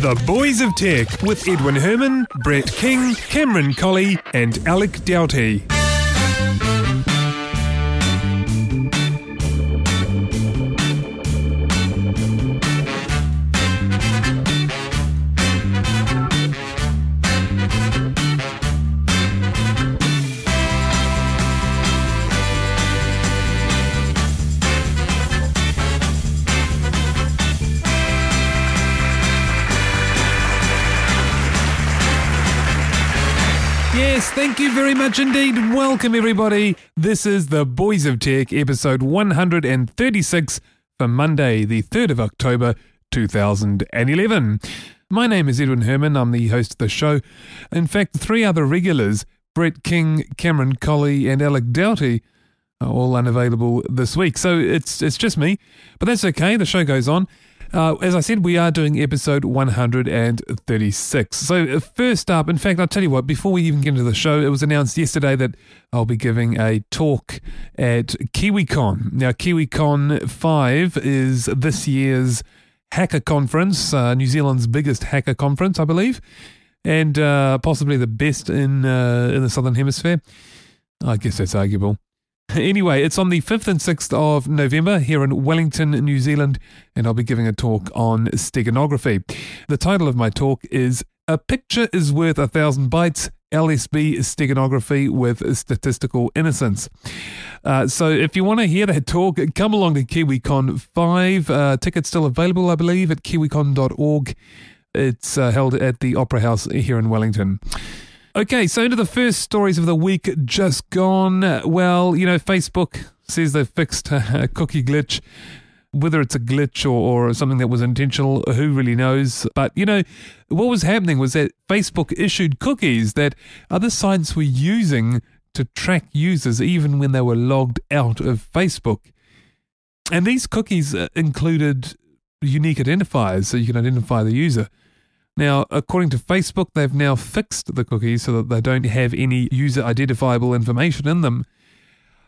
The Boys of Tech with Edwin Herman, Brett King, Cameron Colley, and Alec Doughty. Thank you very much indeed. Welcome, everybody. This is the Boys of Tech, episode 136 for Monday, the 3rd of October, 2011. My name is Edwin Herman. I'm the host of the show. In fact, three other regulars, Brett King, Cameron Colley, and Alec Doughty, are all unavailable this week. So it's it's just me, but that's okay. The show goes on. Uh, as I said, we are doing episode 136. So, uh, first up, in fact, I'll tell you what, before we even get into the show, it was announced yesterday that I'll be giving a talk at KiwiCon. Now, KiwiCon 5 is this year's hacker conference, uh, New Zealand's biggest hacker conference, I believe, and uh, possibly the best in, uh, in the Southern Hemisphere. I guess that's arguable. Anyway, it's on the 5th and 6th of November here in Wellington, New Zealand, and I'll be giving a talk on steganography. The title of my talk is A Picture is Worth a Thousand Bytes LSB steganography with statistical innocence. Uh, so, if you want to hear that talk, come along to KiwiCon 5. Uh, tickets still available, I believe, at kiwicon.org. It's uh, held at the Opera House here in Wellington. Okay, so into the first stories of the week just gone. Well, you know, Facebook says they've fixed a cookie glitch. Whether it's a glitch or, or something that was intentional, who really knows? But, you know, what was happening was that Facebook issued cookies that other sites were using to track users even when they were logged out of Facebook. And these cookies uh, included unique identifiers so you can identify the user. Now, according to Facebook, they've now fixed the cookies so that they don't have any user identifiable information in them.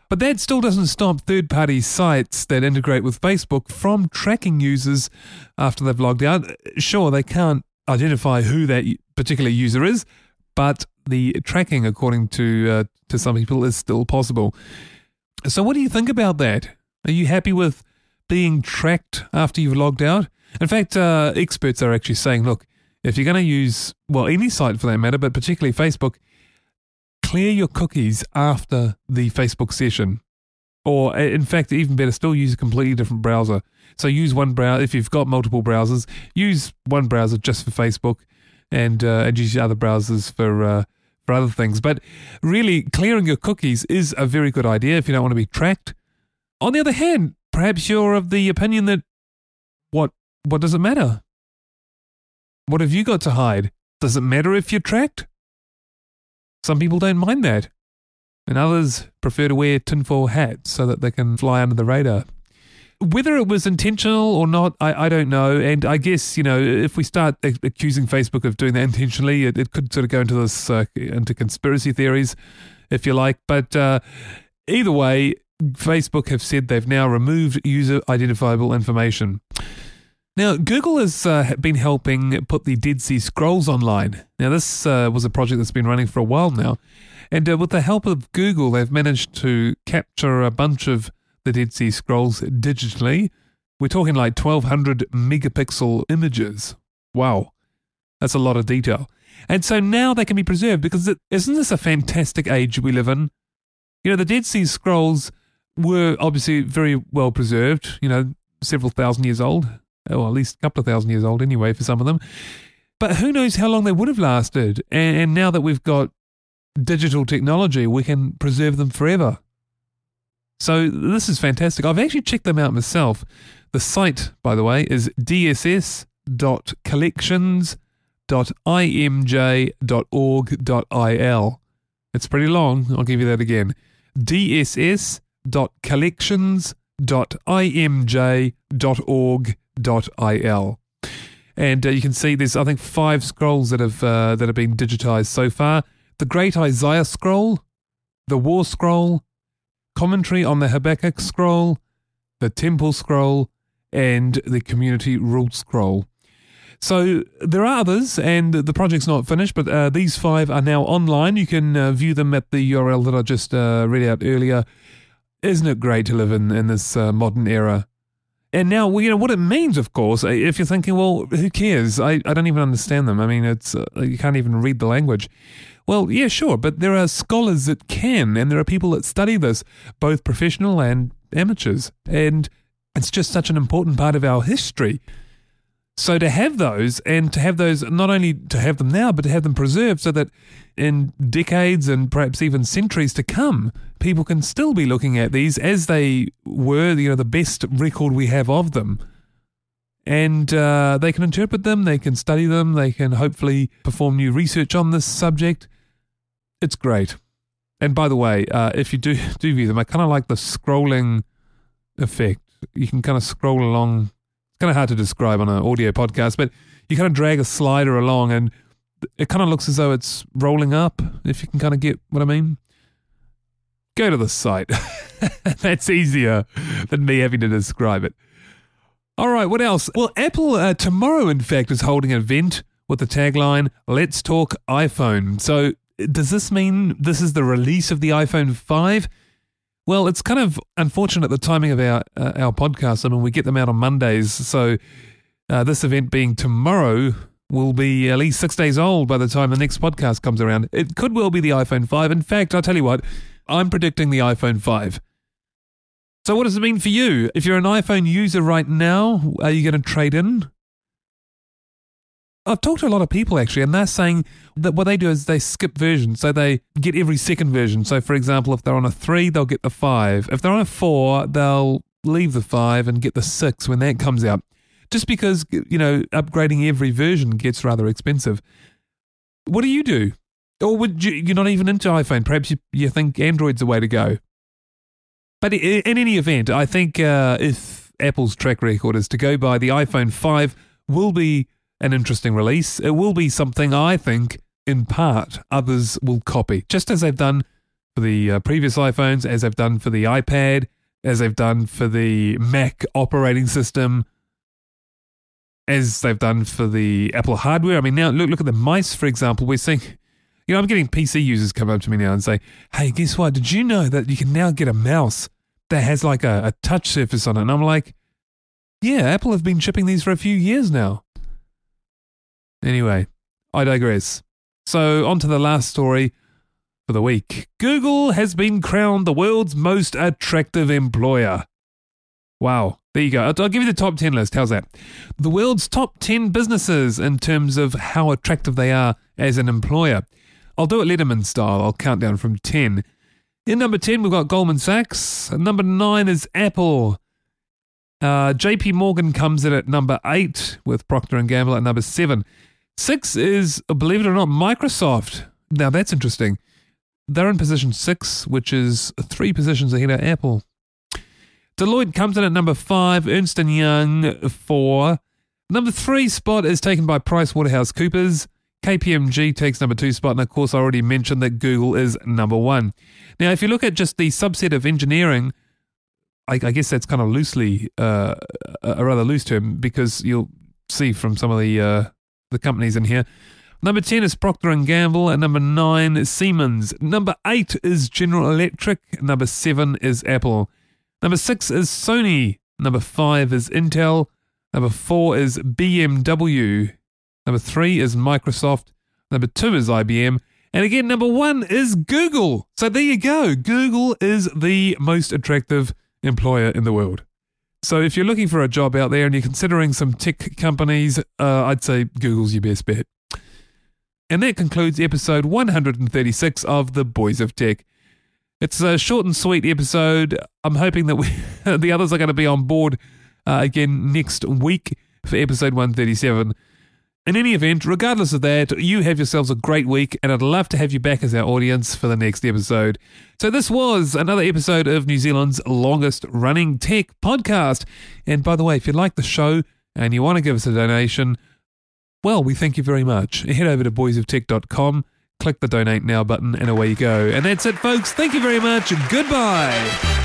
But that still doesn't stop third party sites that integrate with Facebook from tracking users after they've logged out. Sure, they can't identify who that particular user is, but the tracking, according to, uh, to some people, is still possible. So, what do you think about that? Are you happy with being tracked after you've logged out? In fact, uh, experts are actually saying, look, if you're going to use, well, any site for that matter, but particularly Facebook, clear your cookies after the Facebook session. Or, in fact, even better still, use a completely different browser. So use one browser, if you've got multiple browsers, use one browser just for Facebook and, uh, and use your other browsers for, uh, for other things. But really, clearing your cookies is a very good idea if you don't want to be tracked. On the other hand, perhaps you're of the opinion that what what does it matter? What have you got to hide? Does it matter if you're tracked? Some people don't mind that, and others prefer to wear tinfoil hats so that they can fly under the radar. Whether it was intentional or not, I, I don't know. And I guess, you know, if we start accusing Facebook of doing that intentionally, it, it could sort of go into this, uh, into conspiracy theories, if you like. But uh, either way, Facebook have said they've now removed user identifiable information. Now, Google has uh, been helping put the Dead Sea Scrolls online. Now, this uh, was a project that's been running for a while now. And uh, with the help of Google, they've managed to capture a bunch of the Dead Sea Scrolls digitally. We're talking like 1200 megapixel images. Wow. That's a lot of detail. And so now they can be preserved because is isn't this a fantastic age we live in? You know, the Dead Sea Scrolls were obviously very well preserved, you know, several thousand years old Oh, or at least a couple of thousand years old anyway for some of them. But who knows how long they would have lasted? And, and now that we've got digital technology, we can preserve them forever. So this is fantastic. I've actually checked them out myself. The site, by the way, is dss.collections.imj.org.il. It's pretty long. I'll give you that again. dss.collections.imj.org.il il. And uh, you can see there's, I think, five scrolls that have uh, that have been digitized so far. The Great Isaiah Scroll, the War Scroll, commentary on the Habakkuk Scroll, the Temple Scroll, and the Community Rule Scroll. So there are others, and the project's not finished, but uh, these five are now online. You can uh, view them at the URL that I just uh, read out earlier. Isn't it great to live in, in this uh, modern era? And now, you know, what it means, of course, if you're thinking, well, who cares? I, I don't even understand them. I mean, it's uh, you can't even read the language. Well, yeah, sure, but there are scholars that can, and there are people that study this, both professional and amateurs. And it's just such an important part of our history. So to have those and to have those, not only to have them now, but to have them preserved so that in decades and perhaps even centuries to come, people can still be looking at these as they were, you know, the best record we have of them. And uh, they can interpret them, they can study them, they can hopefully perform new research on this subject. It's great. And by the way, uh, if you do do view them, I kind of like the scrolling effect. You can kind of scroll along kind of hard to describe on an audio podcast, but you kind of drag a slider along and it kind of looks as though it's rolling up, if you can kind of get what I mean. Go to the site. That's easier than me having to describe it. All right, what else? Well, Apple uh, tomorrow, in fact, is holding an event with the tagline Let's Talk iPhone. So, does this mean this is the release of the iPhone 5? Well, it's kind of unfortunate the timing of our uh, our podcast. I mean, we get them out on Mondays, so uh, this event being tomorrow will be at least six days old by the time the next podcast comes around. It could well be the iPhone 5. In fact, I'll tell you what, I'm predicting the iPhone 5. So, what does it mean for you? If you're an iPhone user right now, are you going to trade in? I've talked to a lot of people actually, and they're saying that what they do is they skip versions. So they get every second version. So, for example, if they're on a three, they'll get the five. If they're on a four, they'll leave the five and get the six when that comes out. Just because, you know, upgrading every version gets rather expensive. What do you do? Or would you, you're not even into iPhone? Perhaps you, you think Android's the way to go. But in any event, I think uh, if Apple's track record is to go by, the iPhone 5 will be an interesting release. It will be something I think, in part, others will copy, just as they've done for the uh, previous iPhones, as they've done for the iPad, as they've done for the Mac operating system, as they've done for the Apple hardware. I mean, now look look at the mice, for example. We're seeing, you know, I'm getting PC users come up to me now and say, "Hey, guess what? Did you know that you can now get a mouse that has like a, a touch surface on it?" And I'm like, "Yeah, Apple have been shipping these for a few years now." Anyway, I digress. So, on to the last story for the week. Google has been crowned the world's most attractive employer. Wow, there you go. I'll, I'll give you the top 10 list. How's that? The world's top 10 businesses in terms of how attractive they are as an employer. I'll do it Letterman style. I'll count down from 10. In number 10, we've got Goldman Sachs. Number 9 is Apple. Uh, JP Morgan comes in at number 8 with Procter & Gamble at number 7. Six is, believe it or not, Microsoft. Now that's interesting. They're in position six, which is three positions ahead of Apple. Deloitte comes in at number five, Ernst & Young four. Number three spot is taken by PricewaterhouseCoopers. KPMG takes number two spot, and of course, I already mentioned that Google is number one. Now, if you look at just the subset of engineering, I, I guess that's kind of loosely uh, a rather loose term because you'll see from some of the uh, the companies in here. Number 10 is Procter & Gamble, and number 9 is Siemens. Number 8 is General Electric, number 7 is Apple. Number 6 is Sony, number 5 is Intel, number 4 is BMW, number 3 is Microsoft, number 2 is IBM, and again number 1 is Google. So there you go. Google is the most attractive employer in the world. So if you're looking for a job out there and you're considering some tech companies, uh, I'd say Google's your best bet. And that concludes episode 136 of The Boys of Tech. It's a short and sweet episode. I'm hoping that we, the others are going to be on board uh, again next week for episode 137. In any event, regardless of that, you have yourselves a great week, and I'd love to have you back as our audience for the next episode. So, this was another episode of New Zealand's longest running tech podcast. And by the way, if you like the show and you want to give us a donation, well, we thank you very much. Head over to boysoftech.com, click the donate now button, and away you go. And that's it, folks. Thank you very much. Goodbye.